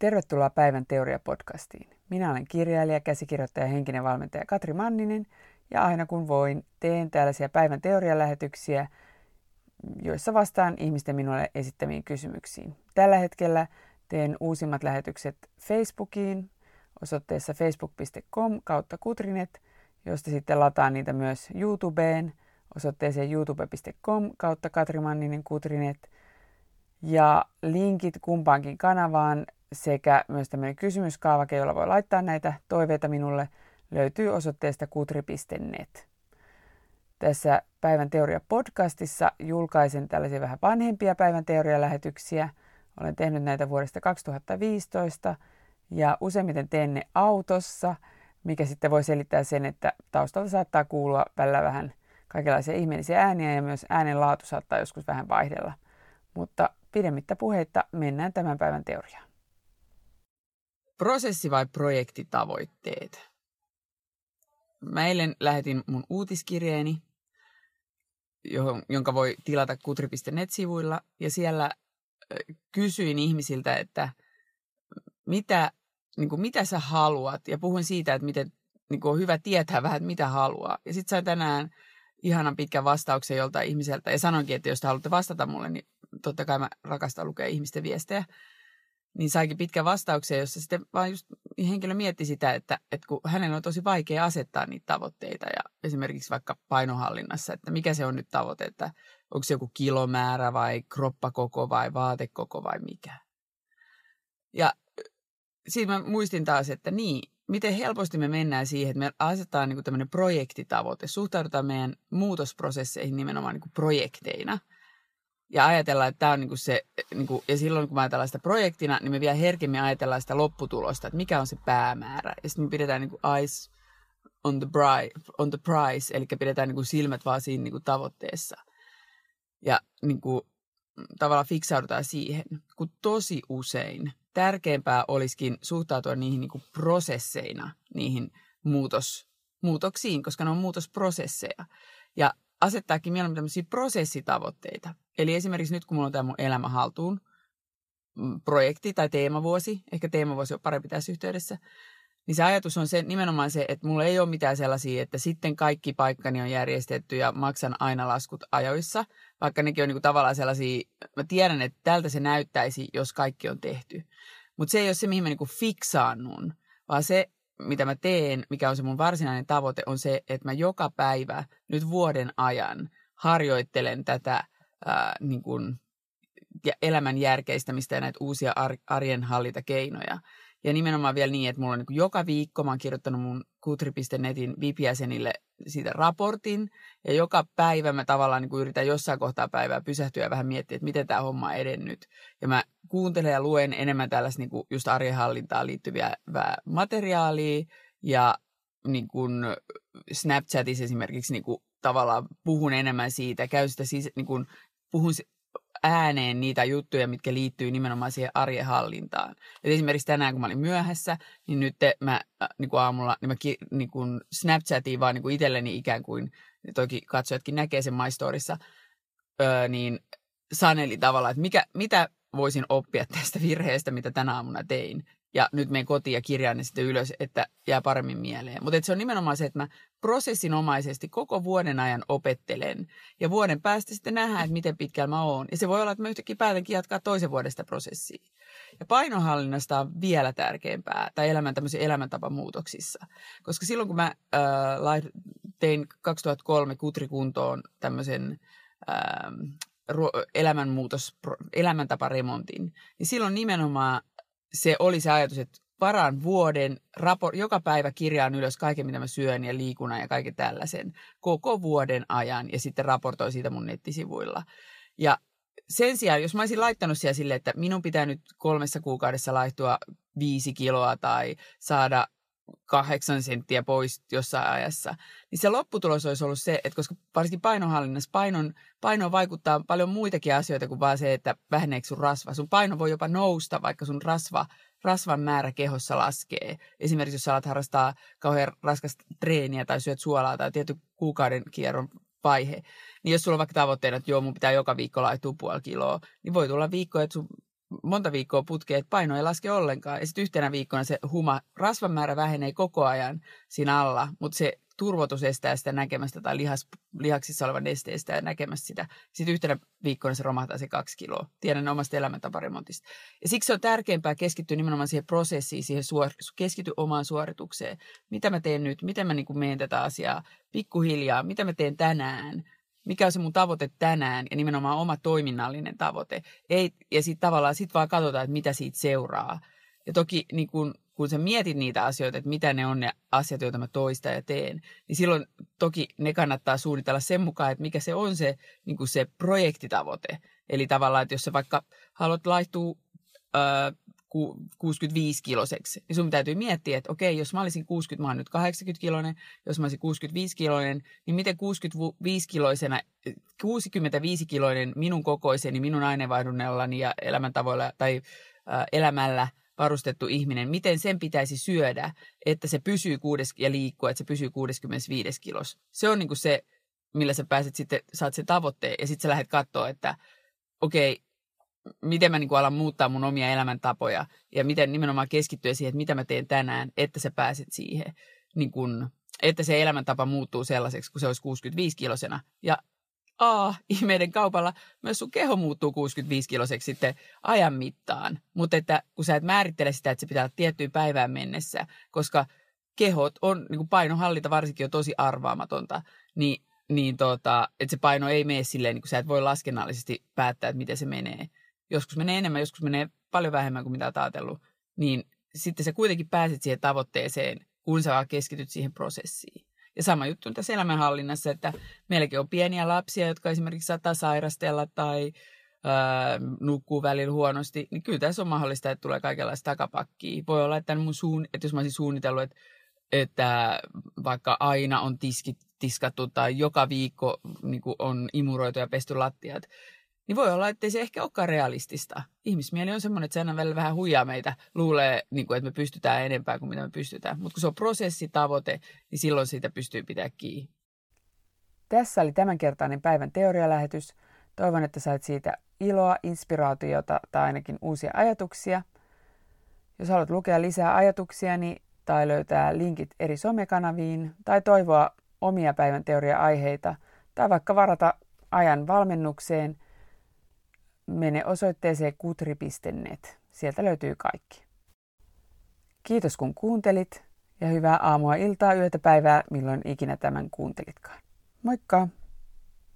Tervetuloa Päivän teoria-podcastiin. Minä olen kirjailija, käsikirjoittaja ja henkinen valmentaja Katri Manninen ja aina kun voin, teen tällaisia päivän teorialähetyksiä, joissa vastaan ihmisten minulle esittämiin kysymyksiin. Tällä hetkellä teen uusimmat lähetykset Facebookiin osoitteessa facebook.com kautta kutrinet, josta sitten lataan niitä myös YouTubeen osoitteeseen youtube.com kautta Katri Manninen kutrinet. Ja linkit kumpaankin kanavaan sekä myös tämmöinen kysymyskaavake, jolla voi laittaa näitä toiveita minulle, löytyy osoitteesta kutri.net. Tässä Päivän teoria podcastissa julkaisen tällaisia vähän vanhempia Päivän teoria-lähetyksiä. Olen tehnyt näitä vuodesta 2015 ja useimmiten teen ne autossa, mikä sitten voi selittää sen, että taustalta saattaa kuulua välillä vähän kaikenlaisia ihmeellisiä ääniä ja myös äänen laatu saattaa joskus vähän vaihdella. Mutta pidemmittä puheitta mennään tämän päivän teoriaan. Prosessi vai projektitavoitteet? Mä eilen lähetin mun uutiskirjeeni, johon, jonka voi tilata kutri.net-sivuilla, ja siellä kysyin ihmisiltä, että mitä, niin kuin, mitä sä haluat, ja puhuin siitä, että miten niin kuin on hyvä tietää vähän, että mitä haluaa. Ja sitten sain tänään ihanan pitkän vastauksen joltain ihmiseltä, ja sanoinkin, että jos te haluatte vastata mulle, niin totta kai mä rakastan lukea ihmisten viestejä niin saikin pitkän vastauksen, jossa sitten vaan just henkilö mietti sitä, että, että kun hänellä on tosi vaikea asettaa niitä tavoitteita ja esimerkiksi vaikka painohallinnassa, että mikä se on nyt tavoite, että onko se joku kilomäärä vai kroppakoko vai vaatekoko vai mikä. Ja siinä mä muistin taas, että niin, miten helposti me mennään siihen, että me asetetaan niin tämmöinen projektitavoite, suhtaudutaan meidän muutosprosesseihin nimenomaan niin projekteina – ja ajatellaan, että tämä on niinku se, niinku, ja silloin kun me ajatellaan sitä projektina, niin me vielä herkemmin ajatellaan sitä lopputulosta, että mikä on se päämäärä. Ja sitten me pidetään niinku eyes on the, bright, on the prize, eli pidetään niinku silmät vaan siinä niinku tavoitteessa. Ja niinku, tavallaan fiksaudutaan siihen, kun tosi usein tärkeämpää olisikin suhtautua niihin niinku prosesseina, niihin muutos, muutoksiin, koska ne on muutosprosesseja. Ja asettaakin mieluummin tämmöisiä prosessitavoitteita. Eli esimerkiksi nyt, kun mulla on tämä mun elämä haltuun mm, projekti tai teemavuosi, ehkä teemavuosi on parempi tässä yhteydessä, niin se ajatus on se, nimenomaan se, että mulla ei ole mitään sellaisia, että sitten kaikki paikkani on järjestetty ja maksan aina laskut ajoissa, vaikka nekin on niin kuin tavallaan sellaisia, mä tiedän, että tältä se näyttäisi, jos kaikki on tehty. Mutta se ei ole se, mihin mä niin kuin fiksaannun, vaan se, mitä mä teen, mikä on se mun varsinainen tavoite, on se, että mä joka päivä nyt vuoden ajan harjoittelen tätä ää, niin kuin, ja elämän järkeistämistä ja näitä uusia arjen hallintakeinoja. Ja nimenomaan vielä niin, että mulla on niin joka viikko, mä oon kirjoittanut mun kutri.netin VIP-jäsenille siitä raportin. Ja joka päivä mä tavallaan niin yritän jossain kohtaa päivää pysähtyä ja vähän miettiä, että miten tämä homma on edennyt. Ja mä kuuntelen ja luen enemmän tällaista niin just arjenhallintaan liittyviä materiaalia. Ja niin kuin Snapchatissa esimerkiksi niin kuin tavallaan puhun enemmän siitä, käyn sitä siis niin kuin puhun ääneen niitä juttuja, mitkä liittyy nimenomaan siihen arjen hallintaan. Et esimerkiksi tänään, kun mä olin myöhässä, niin nyt mä niin kuin aamulla niin mä ki, niin kuin Snapchatiin vaan niin kuin itselleni ikään kuin, toki katsojatkin näkee sen maistorissa, niin saneli tavallaan, että mikä, mitä voisin oppia tästä virheestä, mitä tänä aamuna tein ja nyt menen kotiin ja kirjaan ne sitten ylös, että jää paremmin mieleen. Mutta se on nimenomaan se, että mä prosessinomaisesti koko vuoden ajan opettelen ja vuoden päästä sitten nähdään, että miten pitkällä mä oon. Ja se voi olla, että mä yhtäkkiä päätänkin jatkaa toisen vuodesta prosessia. Ja painohallinnasta on vielä tärkeämpää, tai elämän tämmöisiä elämäntapamuutoksissa. Koska silloin kun mä äh, tein 2003 kutrikuntoon tämmöisen äh, elämänmuutos, elämäntaparemontin, niin silloin nimenomaan se oli se ajatus, että varaan vuoden, rapor- joka päivä kirjaan ylös kaiken, mitä mä syön ja liikunnan ja kaiken tällaisen koko vuoden ajan ja sitten raportoin siitä mun nettisivuilla. Ja sen sijaan, jos mä olisin laittanut siellä sille, että minun pitää nyt kolmessa kuukaudessa laihtua viisi kiloa tai saada kahdeksan senttiä pois jossain ajassa, niin se lopputulos olisi ollut se, että koska varsinkin painonhallinnassa painon, paino vaikuttaa paljon muitakin asioita kuin vaan se, että väheneekö sun rasva. Sun paino voi jopa nousta, vaikka sun rasva, rasvan määrä kehossa laskee. Esimerkiksi jos alat harrastaa kauhean raskasta treeniä tai syöt suolaa tai tietty kuukauden kierron vaihe, niin jos sulla on vaikka tavoitteena, että joo, mun pitää joka viikko laittua puoli kiloa, niin voi tulla viikko, että sun monta viikkoa putkeen, että paino ei laske ollenkaan. Ja sitten yhtenä viikkona se huma, rasvan määrä vähenee koko ajan siinä alla, mutta se turvotus estää sitä näkemästä tai lihas, lihaksissa olevan nesteestä ja näkemästä sitä. Sitten yhtenä viikkona se romahtaa se kaksi kiloa. Tiedän omasta elämäntaparemontista. Ja siksi on tärkeämpää keskittyä nimenomaan siihen prosessiin, siihen suor- keskity omaan suoritukseen. Mitä mä teen nyt? Miten mä niin meen tätä asiaa? Pikkuhiljaa. Mitä mä teen tänään? Mikä on se mun tavoite tänään ja nimenomaan oma toiminnallinen tavoite. Ei, ja sitten tavallaan sit vaan katsotaan, että mitä siitä seuraa. Ja toki niin kun, kun sä mietit niitä asioita, että mitä ne on ne asiat, joita mä toistan ja teen, niin silloin toki ne kannattaa suunnitella sen mukaan, että mikä se on se, niin se projektitavoite. Eli tavallaan, että jos sä vaikka haluat laittua 65 kiloseksi, niin sun täytyy miettiä, että okei, jos mä olisin 60, mä oon nyt 80 kiloinen, jos mä olisin 65 kiloinen, niin miten 65 kiloisena, 65 kiloinen minun kokoiseni, minun aineenvaihdunnallani ja elämäntavoilla tai elämällä varustettu ihminen, miten sen pitäisi syödä, että se pysyy kuudes, ja liikkua, että se pysyy 65 kilos. Se on niin kuin se, millä sä pääset sitten, saat sen tavoitteen ja sitten sä lähdet katsoa, että okei, miten mä niin kuin alan muuttaa mun omia elämäntapoja ja miten nimenomaan keskittyä siihen, että mitä mä teen tänään, että sä pääset siihen, niin kuin, että se elämäntapa muuttuu sellaiseksi, kun se olisi 65-kilosena. Ja A, ihmeiden kaupalla myös sun keho muuttuu 65-kiloseksi sitten ajan mittaan. Mutta että kun sä et määrittele sitä, että se pitää olla tiettyyn päivään mennessä, koska kehot on, niin kuin painohallinta varsinkin on tosi arvaamatonta, niin, niin tota, että se paino ei mene silleen, niin kuin sä et voi laskennallisesti päättää, että miten se menee joskus menee enemmän, joskus menee paljon vähemmän kuin mitä olet ajatellut, niin sitten sä kuitenkin pääset siihen tavoitteeseen, kun sä keskityt siihen prosessiin. Ja sama juttu on tässä elämänhallinnassa, että meilläkin on pieniä lapsia, jotka esimerkiksi saattaa sairastella tai ää, nukkuu välillä huonosti, niin kyllä tässä on mahdollista, että tulee kaikenlaista takapakkia. Voi olla, että, mun suun, että jos mä olisin suunnitellut, että, että vaikka aina on tiskit, tiskattu tai joka viikko niin on imuroitu ja pesty lattiat, niin voi olla, että se ehkä olekaan realistista. Ihmismieli on semmoinen, että se aina välillä vähän huijaa meitä, luulee, niin kuin, että me pystytään enempää kuin mitä me pystytään. Mutta kun se on prosessitavoite, niin silloin siitä pystyy pitää kiinni. Tässä oli tämänkertainen päivän teorialähetys. Toivon, että sait siitä iloa, inspiraatiota tai ainakin uusia ajatuksia. Jos haluat lukea lisää ajatuksiani tai löytää linkit eri somekanaviin tai toivoa omia päivän teoria-aiheita tai vaikka varata ajan valmennukseen – mene osoitteeseen kutri.net. Sieltä löytyy kaikki. Kiitos kun kuuntelit ja hyvää aamua, iltaa, yötä, päivää, milloin ikinä tämän kuuntelitkaan. Moikka!